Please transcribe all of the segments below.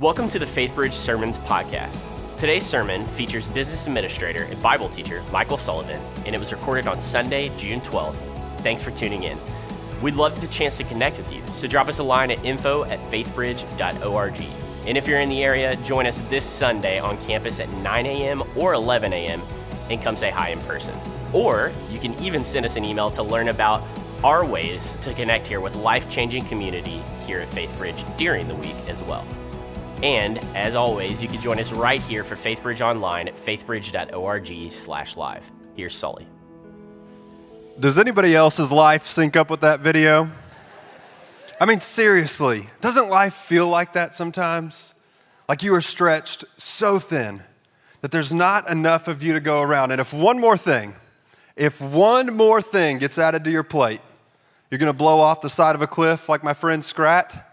Welcome to the FaithBridge Sermons Podcast. Today's sermon features business administrator and Bible teacher Michael Sullivan, and it was recorded on Sunday, June 12th. Thanks for tuning in. We'd love the chance to connect with you, so drop us a line at info at faithbridge.org. And if you're in the area, join us this Sunday on campus at 9 a.m. or 11 a.m. and come say hi in person. Or you can even send us an email to learn about our ways to connect here with life changing community here at FaithBridge during the week as well. And as always, you can join us right here for FaithBridge Online at faithbridge.org slash live. Here's Sully. Does anybody else's life sync up with that video? I mean, seriously, doesn't life feel like that sometimes? Like you are stretched so thin that there's not enough of you to go around. And if one more thing, if one more thing gets added to your plate, you're gonna blow off the side of a cliff like my friend Scrat.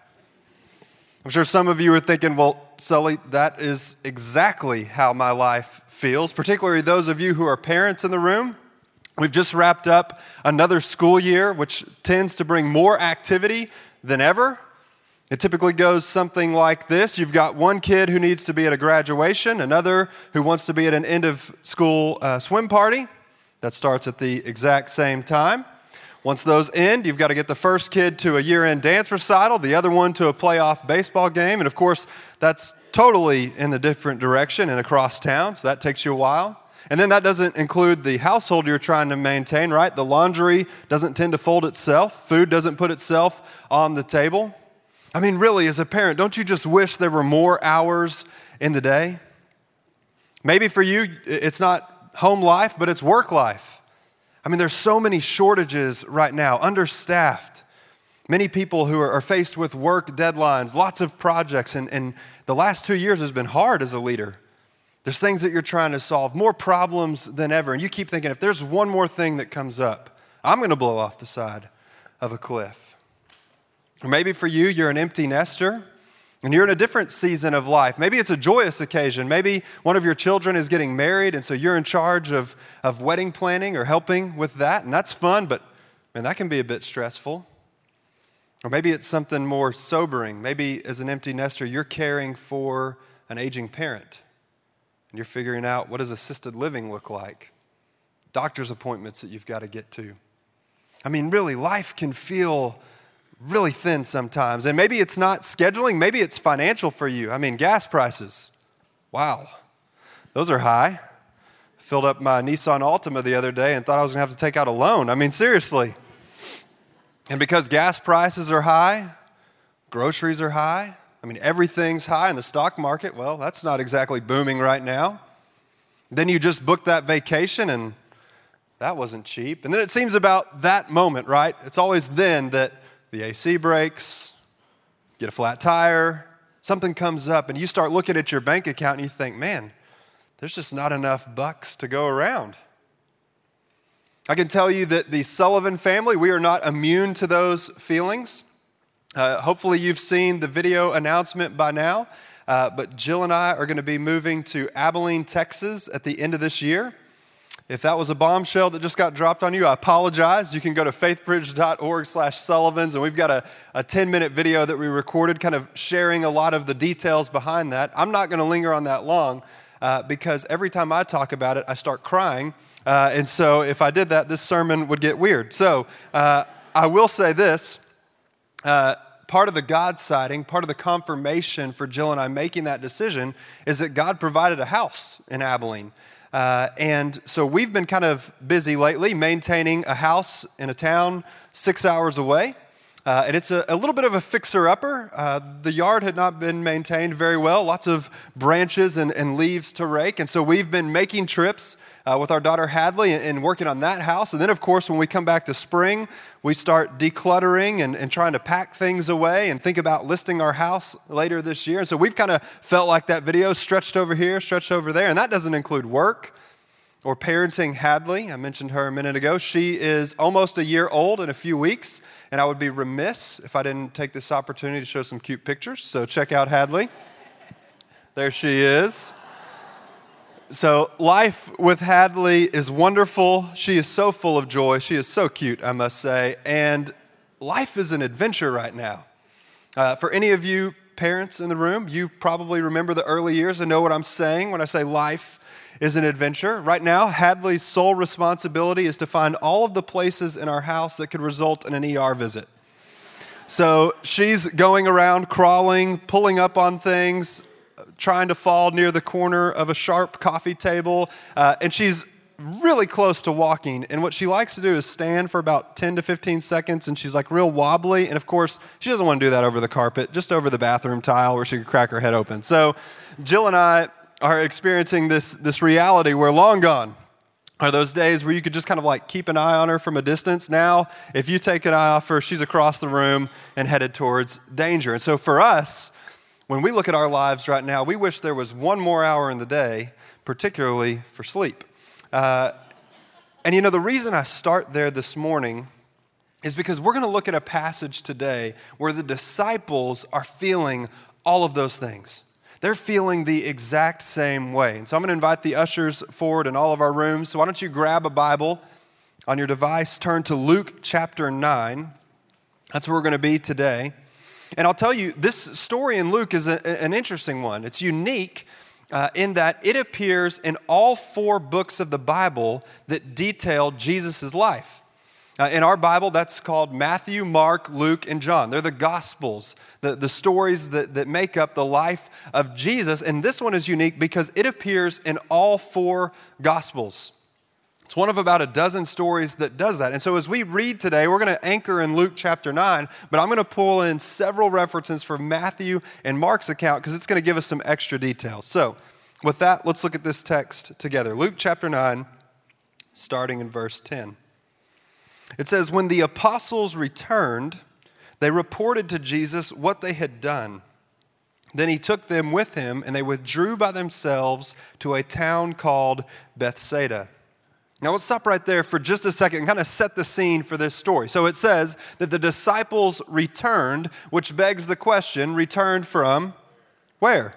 I'm sure some of you are thinking, well, Sully, that is exactly how my life feels, particularly those of you who are parents in the room. We've just wrapped up another school year, which tends to bring more activity than ever. It typically goes something like this You've got one kid who needs to be at a graduation, another who wants to be at an end of school uh, swim party that starts at the exact same time. Once those end, you've got to get the first kid to a year end dance recital, the other one to a playoff baseball game. And of course, that's totally in the different direction and across town, so that takes you a while. And then that doesn't include the household you're trying to maintain, right? The laundry doesn't tend to fold itself, food doesn't put itself on the table. I mean, really, as a parent, don't you just wish there were more hours in the day? Maybe for you, it's not home life, but it's work life. I mean, there's so many shortages right now, understaffed. Many people who are, faced with work deadlines, lots of projects, and, and the last two years has been hard as a leader. There's things that you're trying to solve, more problems than ever. And you keep thinking, if there's one more thing that comes up, I'm going to blow off the side of a cliff. Or maybe for you, you're an empty nester and you're in a different season of life. Maybe it's a joyous occasion. Maybe one of your children is getting married, and so you're in charge of, of wedding planning or helping with that, and that's fun, but man, that can be a bit stressful. Or maybe it's something more sobering. Maybe as an empty nester, you're caring for an aging parent, and you're figuring out what does assisted living look like, doctor's appointments that you've got to get to. I mean, really, life can feel really thin sometimes. And maybe it's not scheduling, maybe it's financial for you. I mean, gas prices, wow, those are high. Filled up my Nissan Altima the other day and thought I was gonna have to take out a loan. I mean, seriously. And because gas prices are high, groceries are high, I mean, everything's high in the stock market. Well, that's not exactly booming right now. Then you just booked that vacation and that wasn't cheap. And then it seems about that moment, right? It's always then that the AC breaks, get a flat tire, something comes up, and you start looking at your bank account and you think, man, there's just not enough bucks to go around. I can tell you that the Sullivan family, we are not immune to those feelings. Uh, hopefully, you've seen the video announcement by now, uh, but Jill and I are going to be moving to Abilene, Texas at the end of this year. If that was a bombshell that just got dropped on you, I apologize. You can go to faithbridge.org slash Sullivans, and we've got a, a 10 minute video that we recorded, kind of sharing a lot of the details behind that. I'm not going to linger on that long uh, because every time I talk about it, I start crying. Uh, and so if I did that, this sermon would get weird. So uh, I will say this uh, part of the God sighting, part of the confirmation for Jill and I making that decision is that God provided a house in Abilene. Uh, and so we've been kind of busy lately maintaining a house in a town six hours away. Uh, and it's a, a, little bit of a fixer upper. Uh, the yard had not been maintained very well, lots of branches and, and leaves to rake. And so we've been making trips uh, with our daughter Hadley and, and, working on that house. And then, of course, when we come back to spring, we start decluttering and, and trying to pack things away and think about listing our house later this year. And so we've kind of felt like that video stretched over here, stretched over there. And that doesn't include work or parenting Hadley. I mentioned her a minute ago. She is almost a year old in a few weeks, and I would be remiss if I didn't take this opportunity to show some cute pictures. So check out Hadley. There she is. So, life with Hadley is wonderful. She is so full of joy. She is so cute, I must say. And life is an adventure right now. Uh, for any of you parents in the room, you probably remember the early years and know what I'm saying when I say life is an adventure. Right now, Hadley's sole responsibility is to find all of the places in our house that could result in an ER visit. So she's going around crawling, pulling up on things, trying to fall near the corner of a sharp coffee table, uh, and she's really close to walking. And what she likes to do is stand for about 10 to 15 seconds, and she's like real wobbly. And of course, she doesn't want to do that over the carpet, just over the bathroom tile where she could crack her head open. So Jill and I are experiencing this, this reality where long gone are those days where you could just kind of like keep an eye on her from a distance. Now, if you take an eye off her, she's across the room and headed towards danger. And so for us, when we look at our lives right now, we wish there was one more hour in the day, particularly for sleep. Uh, and you know, the reason I start there this morning is because we're going to look at a passage today where the disciples are feeling all of those things. They're feeling the exact same way. And so I'm going to invite the ushers forward in all of our rooms. So why don't you grab a Bible on your device, turn to Luke chapter 9. That's where we're going to be today. And I'll tell you, this story in Luke is a, an interesting one. It's unique uh, in that it appears in all four books of the Bible that detail Jesus' life. Uh, in our Bible, that's called Matthew, Mark, Luke, and John. They're the Gospels, the, the stories that, that make up the life of Jesus. And this one is unique because it appears in all four Gospels. It's one of about a dozen stories that does that. And so as we read today, we're going to anchor in Luke chapter 9, but I'm going to pull in several references from Matthew and Mark's account because it's going to give us some extra details. So with that, let's look at this text together. Luke chapter 9, starting in verse 10. It says, When the apostles returned, they reported to Jesus what they had done. Then he took them with him, and they withdrew by themselves to a town called Bethsaida. Now, let's stop right there for just a second and kind of set the scene for this story. So it says that the disciples returned, which begs the question returned from where?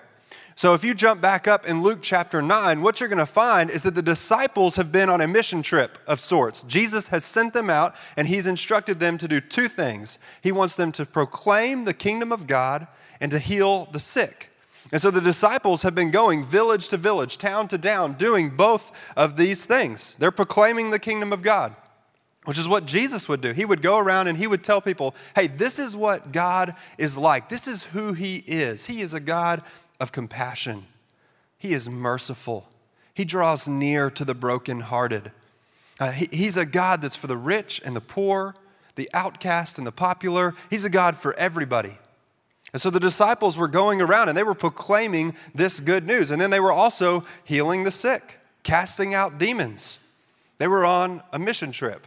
So if you jump back up in Luke chapter 9, what you're going to find is that the disciples have been on a mission trip of sorts. Jesus has sent them out and he's instructed them to do two things. He wants them to proclaim the kingdom of God and to heal the sick. And so the disciples have been going village to village, town to town, doing both of these things. They're proclaiming the kingdom of God, which is what Jesus would do. He would go around and he would tell people, hey, this is what God is like. This is who he is. He is a God of compassion. He is merciful. He draws near to the brokenhearted. Uh, he, he's a God that's for the rich and the poor, the outcast and the popular. He's a God for everybody. And so the disciples were going around and they were proclaiming this good news. And then they were also healing the sick, casting out demons. They were on a mission trip.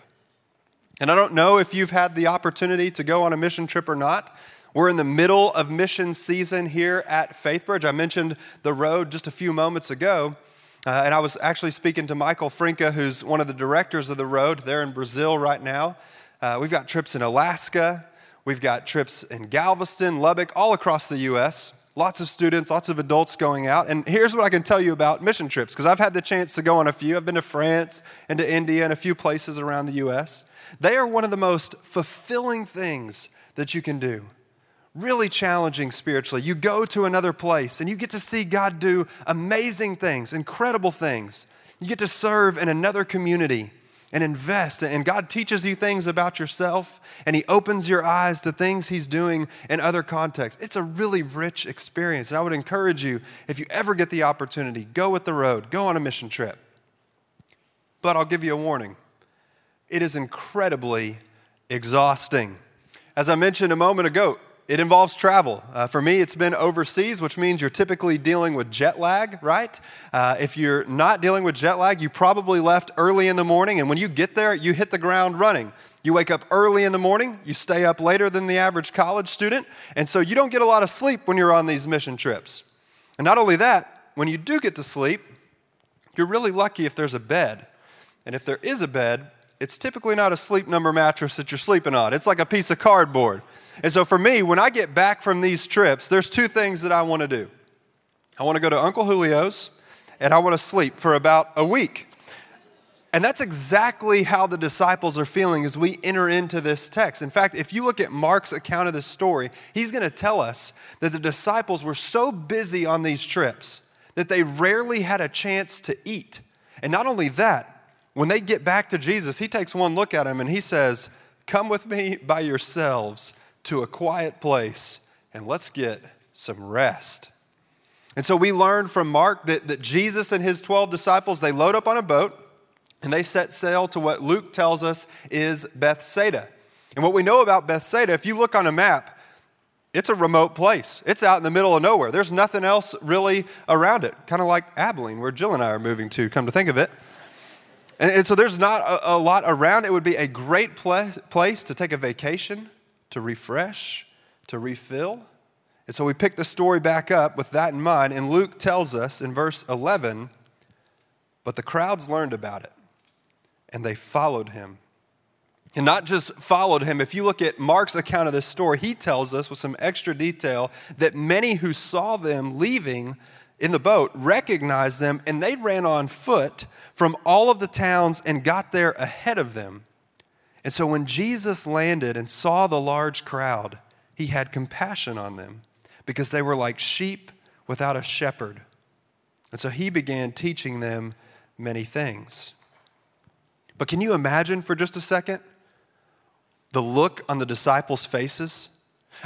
And I don't know if you've had the opportunity to go on a mission trip or not. We're in the middle of mission season here at Faithbridge. I mentioned the road just a few moments ago. Uh, and I was actually speaking to Michael Frinka, who's one of the directors of the road. They're in Brazil right now. Uh, we've got trips in Alaska. We've got trips in Galveston, Lubbock, all across the U.S. Lots of students, lots of adults going out. And here's what I can tell you about mission trips, because I've had the chance to go on a few. I've been to France and to India and a few places around the U.S. They are one of the most fulfilling things that you can do really challenging spiritually. You go to another place and you get to see God do amazing things, incredible things. You get to serve in another community and invest. And God teaches you things about yourself and He opens your eyes to things He's doing in other contexts. It's a really rich experience. And I would encourage you, if you ever get the opportunity, go with the road, go on a mission trip. But I'll give you a warning it is incredibly exhausting. As I mentioned a moment ago, it involves travel. Uh, for me, it's been overseas, which means you're typically dealing with jet lag, right? Uh, if you're not dealing with jet lag, you probably left early in the morning, and when you get there, you hit the ground running. You wake up early in the morning, you stay up later than the average college student, and so you don't get a lot of sleep when you're on these mission trips. And not only that, when you do get to sleep, you're really lucky if there's a bed. And if there is a bed, it's typically not a sleep number mattress that you're sleeping on, it's like a piece of cardboard. And so for me, when I get back from these trips, there's two things that I want to do. I want to go to Uncle Julio's and I want to sleep for about a week. And that's exactly how the disciples are feeling as we enter into this text. In fact, if you look at Mark's account of this story, he's going to tell us that the disciples were so busy on these trips that they rarely had a chance to eat. And not only that, when they get back to Jesus, he takes one look at him and he says, Come with me by yourselves to a quiet place and let's get some rest. And so we learned from Mark that, that Jesus and his 12 disciples, they load up on a boat and they set sail to what Luke tells us is Bethsaida. And what we know about Bethsaida, if you look on a map, it's a remote place. It's out in the middle of nowhere. There's nothing else really around it, kind of like Abilene, where Jill and I are moving to, come to think of it. And, and so there's not a, a, lot around. It would be a great pl- place to take a vacation, to refresh, to refill. And so we pick the story back up with that in mind. And Luke tells us in verse 11, but the crowds learned about it and they followed him. And not just followed him, if you look at Mark's account of this story, he tells us with some extra detail that many who saw them leaving in the boat recognized them and they ran on foot from all of the towns and got there ahead of them. And so when Jesus landed and saw the large crowd, he had compassion on them because they were like sheep without a shepherd. And so he began teaching them many things. But can you imagine for just a second the look on the disciples' faces?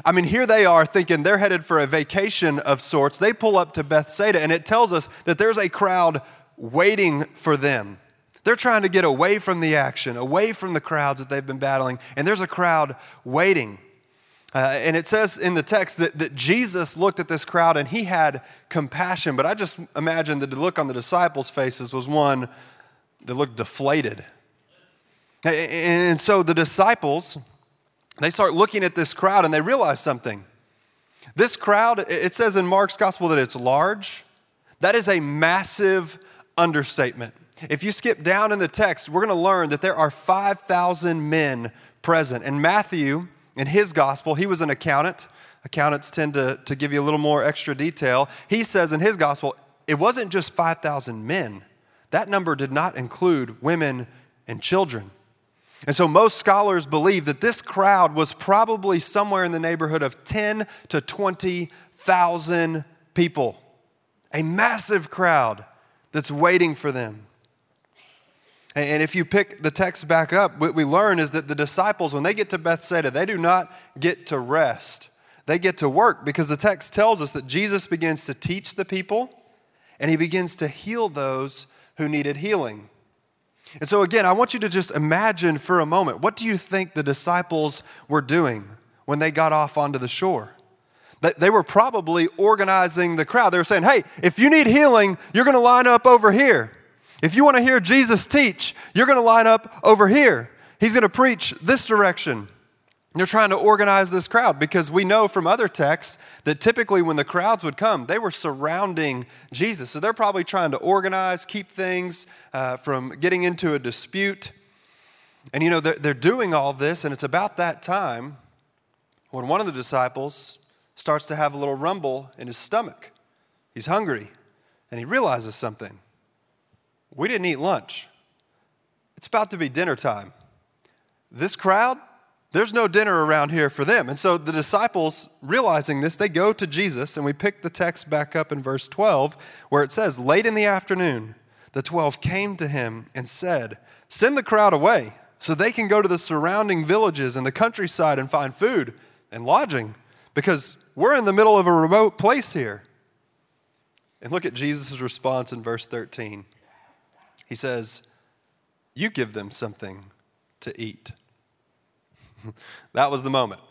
I mean, here they are thinking they're headed for a vacation of sorts. They pull up to Bethsaida, and it tells us that there's a crowd waiting for them. They're trying to get away from the action, away from the crowds that they've been battling, and there's a crowd waiting. Uh, and it says in the text that, that Jesus looked at this crowd and he had compassion, but I just imagine that the look on the disciples' faces was one that looked deflated. And so the disciples, they start looking at this crowd and they realize something. This crowd, it says in Mark's gospel that it's large. That is a massive understatement. If you skip down in the text, we're going to learn that there are 5,000 men present. And Matthew, in his gospel, he was an accountant. Accountants tend to, to give you a little more extra detail. He says in his gospel, it wasn't just 5,000 men, that number did not include women and children. And so most scholars believe that this crowd was probably somewhere in the neighborhood of 10 to 20,000 people. A massive crowd that's waiting for them. And if you pick the text back up, what we learn is that the disciples, when they get to Bethsaida, they do not get to rest. They get to work because the text tells us that Jesus begins to teach the people and he begins to heal those who needed healing. And so, again, I want you to just imagine for a moment what do you think the disciples were doing when they got off onto the shore? They were probably organizing the crowd. They were saying, hey, if you need healing, you're going to line up over here. If you want to hear Jesus teach, you're going to line up over here. He's going to preach this direction. They're trying to organize this crowd because we know from other texts that typically when the crowds would come, they were surrounding Jesus. So they're probably trying to organize, keep things uh, from getting into a dispute. And you know, they're, they're doing all this, and it's about that time when one of the disciples starts to have a little rumble in his stomach. He's hungry, and he realizes something. We didn't eat lunch, it's about to be dinner time. This crowd, there's no dinner around here for them. And so the disciples, realizing this, they go to Jesus, and we pick the text back up in verse 12, where it says, Late in the afternoon, the 12 came to him and said, Send the crowd away so they can go to the surrounding villages and the countryside and find food and lodging, because we're in the middle of a remote place here. And look at Jesus' response in verse 13. He says, You give them something to eat. that was the moment.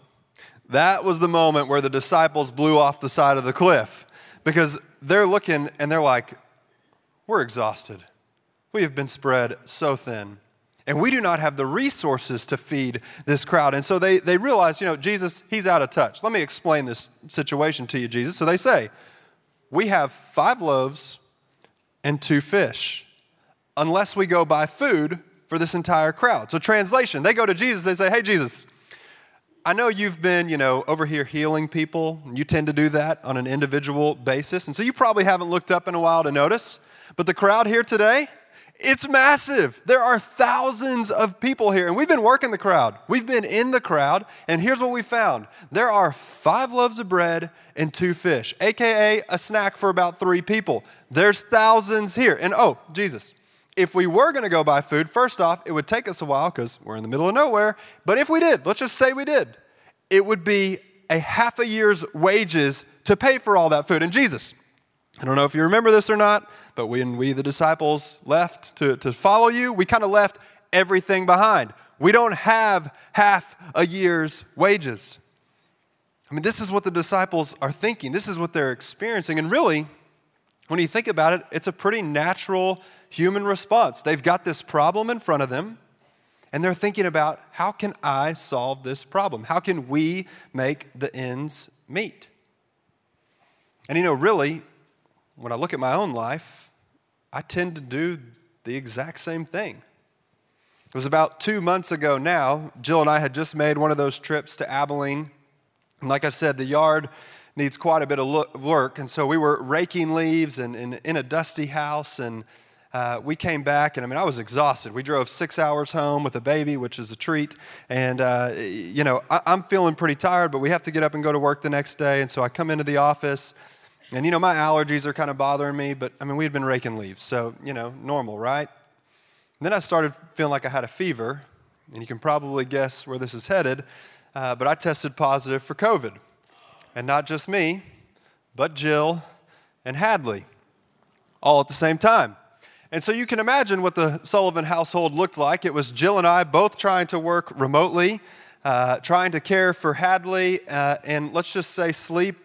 That was the moment where the disciples blew off the side of the cliff because they're looking and they're like, We're exhausted. We have been spread so thin. And we do not have the resources to feed this crowd. And so they, they realize, you know, Jesus, he's out of touch. Let me explain this situation to you, Jesus. So they say, We have five loaves and two fish, unless we go buy food for this entire crowd. So, translation, they go to Jesus, they say, Hey, Jesus, I know you've been, you know, over here healing people. You tend to do that on an individual basis. And so you probably haven't looked up in a while to notice. But the crowd here today, It's massive. There are thousands of people here, and we've been working the crowd. We've been in the crowd, and here's what we found there are five loaves of bread and two fish, AKA a snack for about three people. There's thousands here. And oh, Jesus, if we were going to go buy food, first off, it would take us a while because we're in the middle of nowhere. But if we did, let's just say we did, it would be a half a year's wages to pay for all that food. And Jesus, I don't know if you remember this or not, but when we, the disciples, left to, to follow you, we kind of left everything behind. We don't have half a year's wages. I mean, this is what the disciples are thinking, this is what they're experiencing. And really, when you think about it, it's a pretty natural human response. They've got this problem in front of them, and they're thinking about how can I solve this problem? How can we make the ends meet? And you know, really, when I look at my own life, I tend to do the exact same thing. It was about two months ago now. Jill and I had just made one of those trips to Abilene and like I said, the yard needs quite a bit of work. And so we were raking leaves and, and in a dusty house. And uh, we came back, and I mean, I was exhausted. We drove six hours home with a baby, which is a treat. And, uh, you know, I, I'm feeling pretty tired, but we have to get up and go to work the next day. And so I come into the office. And you know, my allergies are kind of bothering me, but I mean, we had been raking leaves, so you know, normal, right? And then I started feeling like I had a fever, and you can probably guess where this is headed uh, but I tested positive for COVID. And not just me, but Jill and Hadley, all at the same time. And so you can imagine what the Sullivan household looked like. It was Jill and I both trying to work remotely, uh, trying to care for Hadley, uh, and let's just say sleep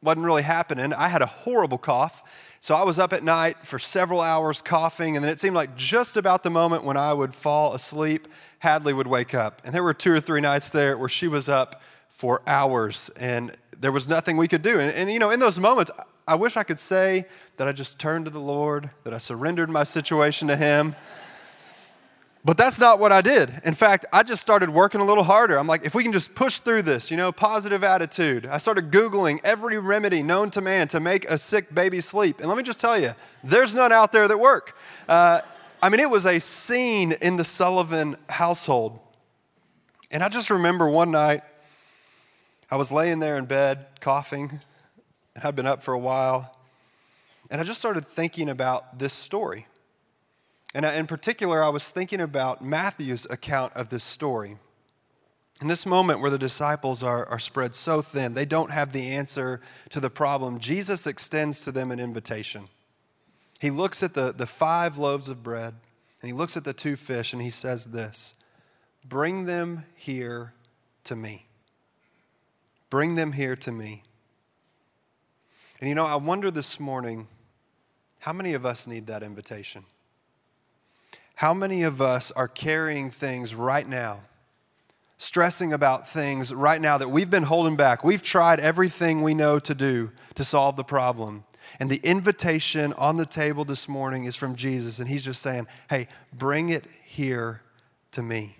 wasn't really happening. I had a horrible cough. So I was up at night for several hours coughing, and then it seemed like just about the moment when I would fall asleep, Hadley would wake up. And there were two or three nights there where she was up for hours and there was nothing we could do. And, and, you know, in those moments, I wish I could say that I just turned to the Lord, that I surrendered my situation to Him. But that's not what I did. In fact, I just started working a little harder. I'm like, if we can just push through this, you know, positive attitude. I started Googling every remedy known to man to make a sick baby sleep. And let me just tell you, there's none out there that work. Uh, I mean, it was a scene in the Sullivan household. And I just remember one night, I was laying there in bed, coughing, and I'd been up for a while. And I just started thinking about this story. And in particular, I was thinking about Matthew's account of this story. In this moment where the disciples are, are spread so thin, they don't have the answer to the problem, Jesus extends to them an invitation. He looks at the, the five loaves of bread and he looks at the two fish and he says this Bring them here to me. Bring them here to me. And you know, I wonder this morning how many of us need that invitation? How many of us are carrying things right now, stressing about things right now that we've been holding back? We've tried everything we know to do to solve the problem. And the invitation on the table this morning is from Jesus, and he's just saying, hey, bring it here to me.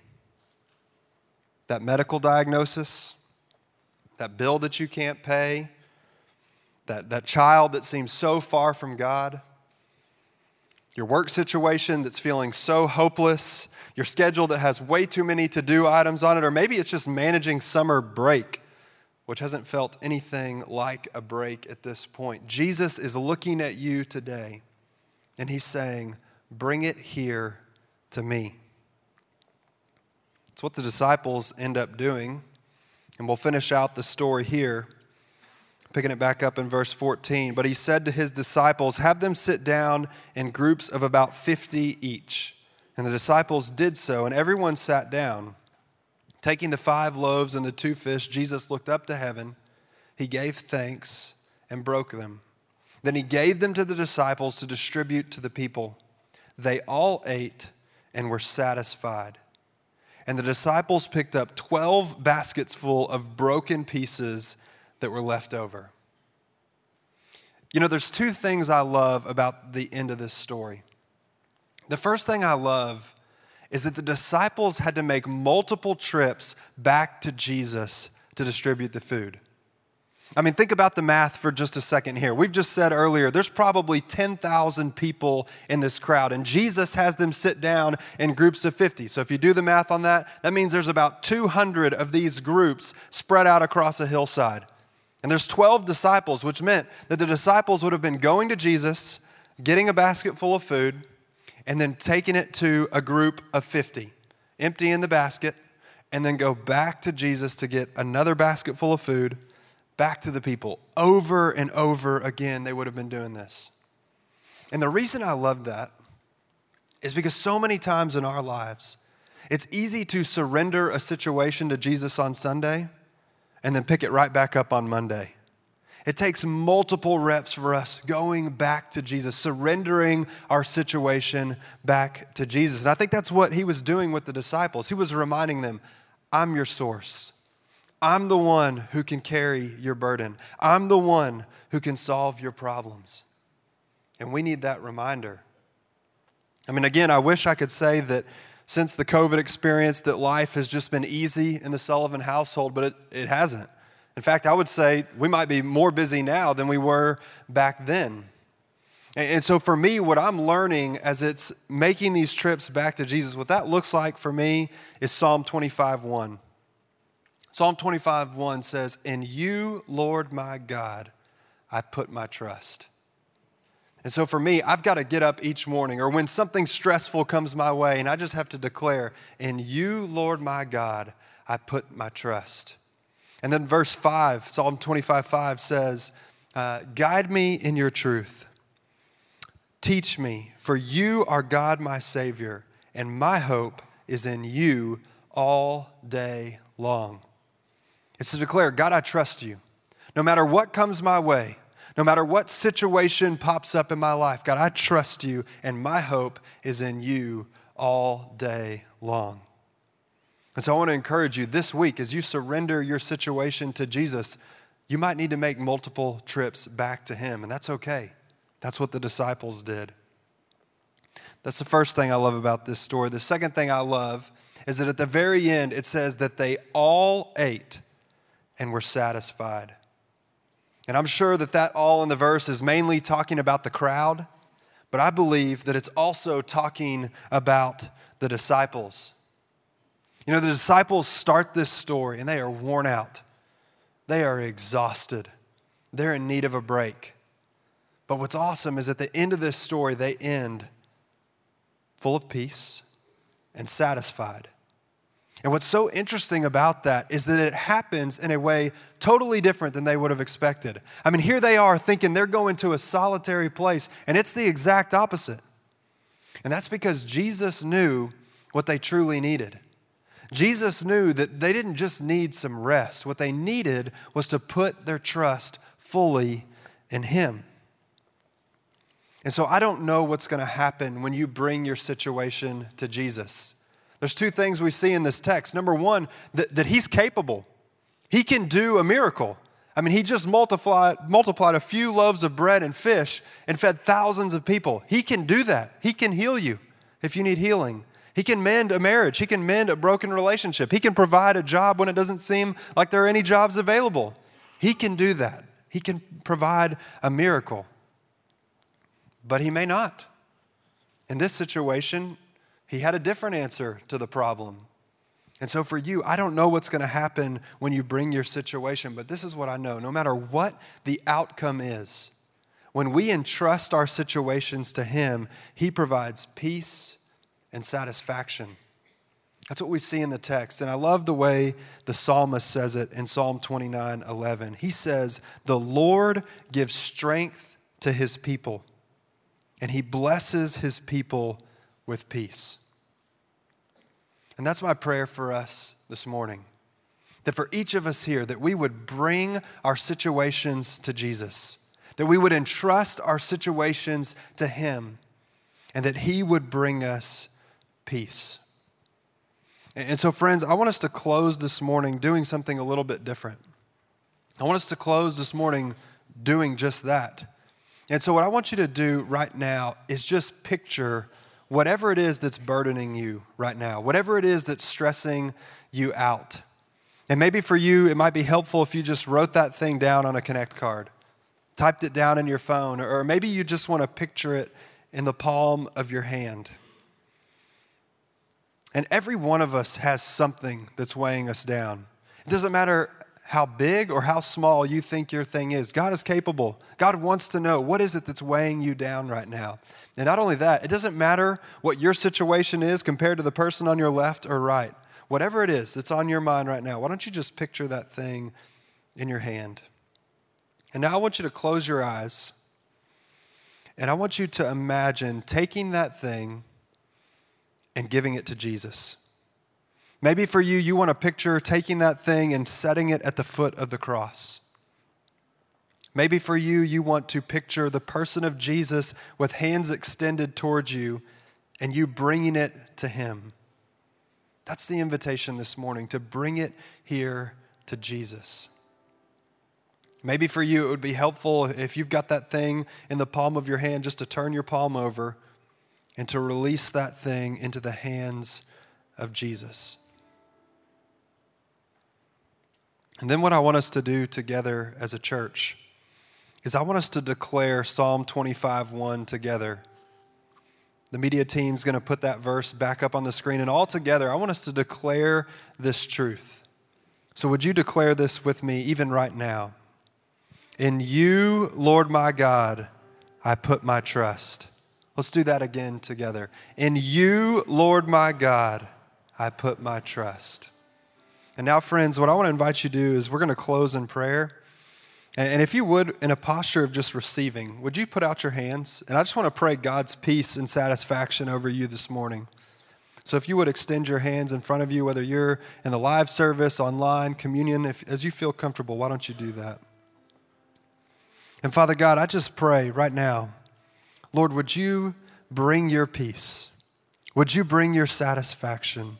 That medical diagnosis, that bill that you can't pay, that, that child that seems so far from God, your work situation that's feeling so hopeless, your schedule that has way too many to do items on it, or maybe it's just managing summer break which hasn't felt anything like a break at this point. Jesus is looking at you today and he's saying, Bring it here to me. It's what the disciples end up doing. And we'll finish out the story here, picking it back up in verse 14. But he said to his disciples, Have them sit down in groups of about 50 each. And the disciples did so, and everyone sat down. Taking the five loaves and the two fish, Jesus looked up to heaven. He gave thanks and broke them. Then he gave them to the disciples to distribute to the people. They all ate and were satisfied. And the disciples picked up 12 baskets full of broken pieces that were left over. You know, there's two things I love about the end of this story. The first thing I love is that the disciples had to make multiple trips back to Jesus to distribute the food. I mean, think about the math for just a second here. We've just said earlier, there's probably 10,000 people in this crowd, and Jesus has them sit down in groups of 50. So if you do the math on that, that means there's about 200 of these groups spread out across a hillside. And there's 12 disciples, which meant that the disciples would have been going to Jesus, getting a basket full of food, and then taking it to a group of 50, emptying the basket, and then go back to Jesus to get another basket full of food back to the people. Over and over again, they would have been doing this. And the reason I love that is because so many times in our lives, it's easy to surrender a situation to Jesus on Sunday and then pick it right back up on Monday. It takes multiple reps for us going back to Jesus, surrendering our situation back to Jesus. And I think that's what he was doing with the disciples. He was reminding them, I'm your source. I'm the one who can carry your burden. I'm the one who can solve your problems. And we need that reminder. I mean, again, I wish I could say that since the COVID experience that life has just been easy in the Sullivan household, but it, it hasn't. In fact, I would say we might be more busy now than we were back then. And, and so for me, what I'm learning as it's making these trips back to Jesus, what that looks like for me is Psalm 25 1. Psalm 25, 1 says, In you, Lord my God, I put my trust. And so for me, I've got to get up each morning, or when something stressful comes my way, and I just have to declare, In you, Lord my God, I put my trust. And then verse 5, Psalm 25, 5 says, uh, Guide me in your truth. Teach me, for you are God my Savior, and my hope is in you all day long. It's to declare, God, I trust you. No matter what comes my way, no matter what situation pops up in my life, God, I trust you, and my hope is in you all day long. And so I want to encourage you this week as you surrender your situation to Jesus, you might need to make multiple trips back to Him, and that's okay. That's what the disciples did. That's the first thing I love about this story. The second thing I love is that at the very end, it says that they all ate and were satisfied. And I'm sure that that all in the verse is mainly talking about the crowd, but I believe that it's also talking about the disciples. You know, the disciples start this story and they are worn out, they are exhausted, they're in need of a break. But what's awesome is at the end of this story, they end full of peace and satisfied. And what's so interesting about that is that it happens in a way totally different than they would have expected. I mean, here they are thinking they're going to a solitary place, and it's the exact opposite. And that's because Jesus knew what they truly needed. Jesus knew that they didn't just need some rest, what they needed was to put their trust fully in Him. And so I don't know what's going to happen when you bring your situation to Jesus. There's two things we see in this text. Number one, that, that he's capable, he can do a miracle. I mean, he just multiplied, multiplied a few loaves of bread and fish and fed thousands of people. He can do that. He can heal you if you need healing. He can mend a marriage. He can mend a broken relationship. He can provide a job when it doesn't seem like there are any jobs available. He can do that. He can provide a miracle. But he may not. In this situation, he had a different answer to the problem. And so, for you, I don't know what's going to happen when you bring your situation, but this is what I know. No matter what the outcome is, when we entrust our situations to Him, He provides peace and satisfaction. That's what we see in the text. And I love the way the psalmist says it in Psalm 29 11. He says, The Lord gives strength to His people, and He blesses His people with peace. And that's my prayer for us this morning. That for each of us here, that we would bring our situations to Jesus, that we would entrust our situations to Him, and that He would bring us peace. And so, friends, I want us to close this morning doing something a little bit different. I want us to close this morning doing just that. And so, what I want you to do right now is just picture whatever it is that's burdening you right now, whatever it is that's stressing you out. And maybe for you, it might be helpful if you just wrote that thing down on a Connect card, typed it down in your phone, or maybe you just want to picture it in the palm of your hand. And every one of us has something that's weighing us down. It doesn't matter how big or how small you think your thing is. God is capable. God wants to know what is it that's weighing you down right now. And not only that, it doesn't matter what your situation is compared to the person on your left or right. Whatever it is that's on your mind right now, why don't you just picture that thing in your hand? And now I want you to close your eyes and I want you to imagine taking that thing and giving it to Jesus. Maybe for you, you want to picture taking that thing and setting it at the foot of the cross. Maybe for you, you want to picture the person of Jesus with hands extended towards you and you bringing it to him. That's the invitation this morning to bring it here to Jesus. Maybe for you, it would be helpful if you've got that thing in the palm of your hand just to turn your palm over and to release that thing into the hands of Jesus. And then, what I want us to do together as a church is I want us to declare Psalm 25 1 together. The media team's going to put that verse back up on the screen, and all together, I want us to declare this truth. So, would you declare this with me even right now? In you, Lord my God, I put my trust. Let's do that again together. In you, Lord my God, I put my trust. And now, friends, what I want to invite you to do is we're going to close in prayer. And if you would, in a posture of just receiving, would you put out your hands? And I just want to pray God's peace and satisfaction over you this morning. So if you would extend your hands in front of you, whether you're in the live service, online, communion, if, as you feel comfortable, why don't you do that? And Father God, I just pray right now Lord, would you bring your peace? Would you bring your satisfaction?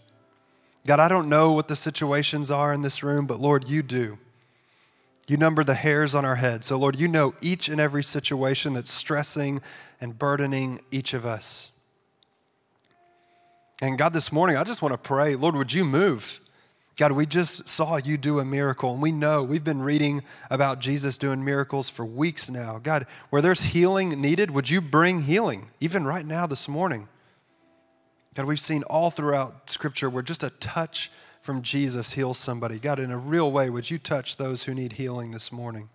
God, I don't know what the situations are in this room, but Lord, you do. You number the hairs on our head. So, Lord, you know each and every situation that's stressing and burdening each of us. And God, this morning, I just want to pray, Lord, would you move? God, we just saw you do a miracle, and we know we've been reading about Jesus doing miracles for weeks now. God, where there's healing needed, would you bring healing, even right now this morning? God, we've seen all throughout Scripture where just a touch from Jesus heals somebody. God, in a real way, would you touch those who need healing this morning?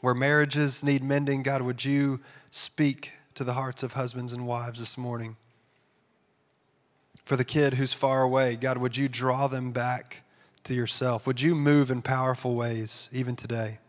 Where marriages need mending, God, would you speak to the hearts of husbands and wives this morning? for the kid who's far away. God, would you draw them back to yourself? Would you move in powerful ways even today?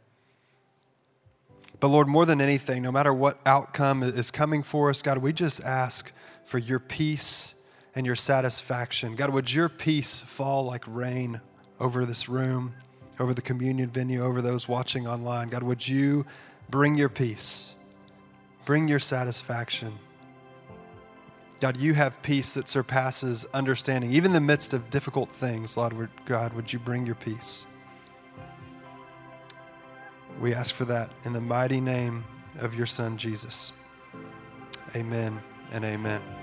But Lord, more than anything, no matter what outcome is coming for us, God, we just ask for your peace and your satisfaction. God, would your peace fall like rain over this room, over the communion venue, over those watching online? God, would you bring your peace, bring your satisfaction? God, you have peace that surpasses understanding. Even in the midst of difficult things, Lord, God, would you bring your peace? We ask for that in the mighty name of your Son, Jesus. Amen and amen.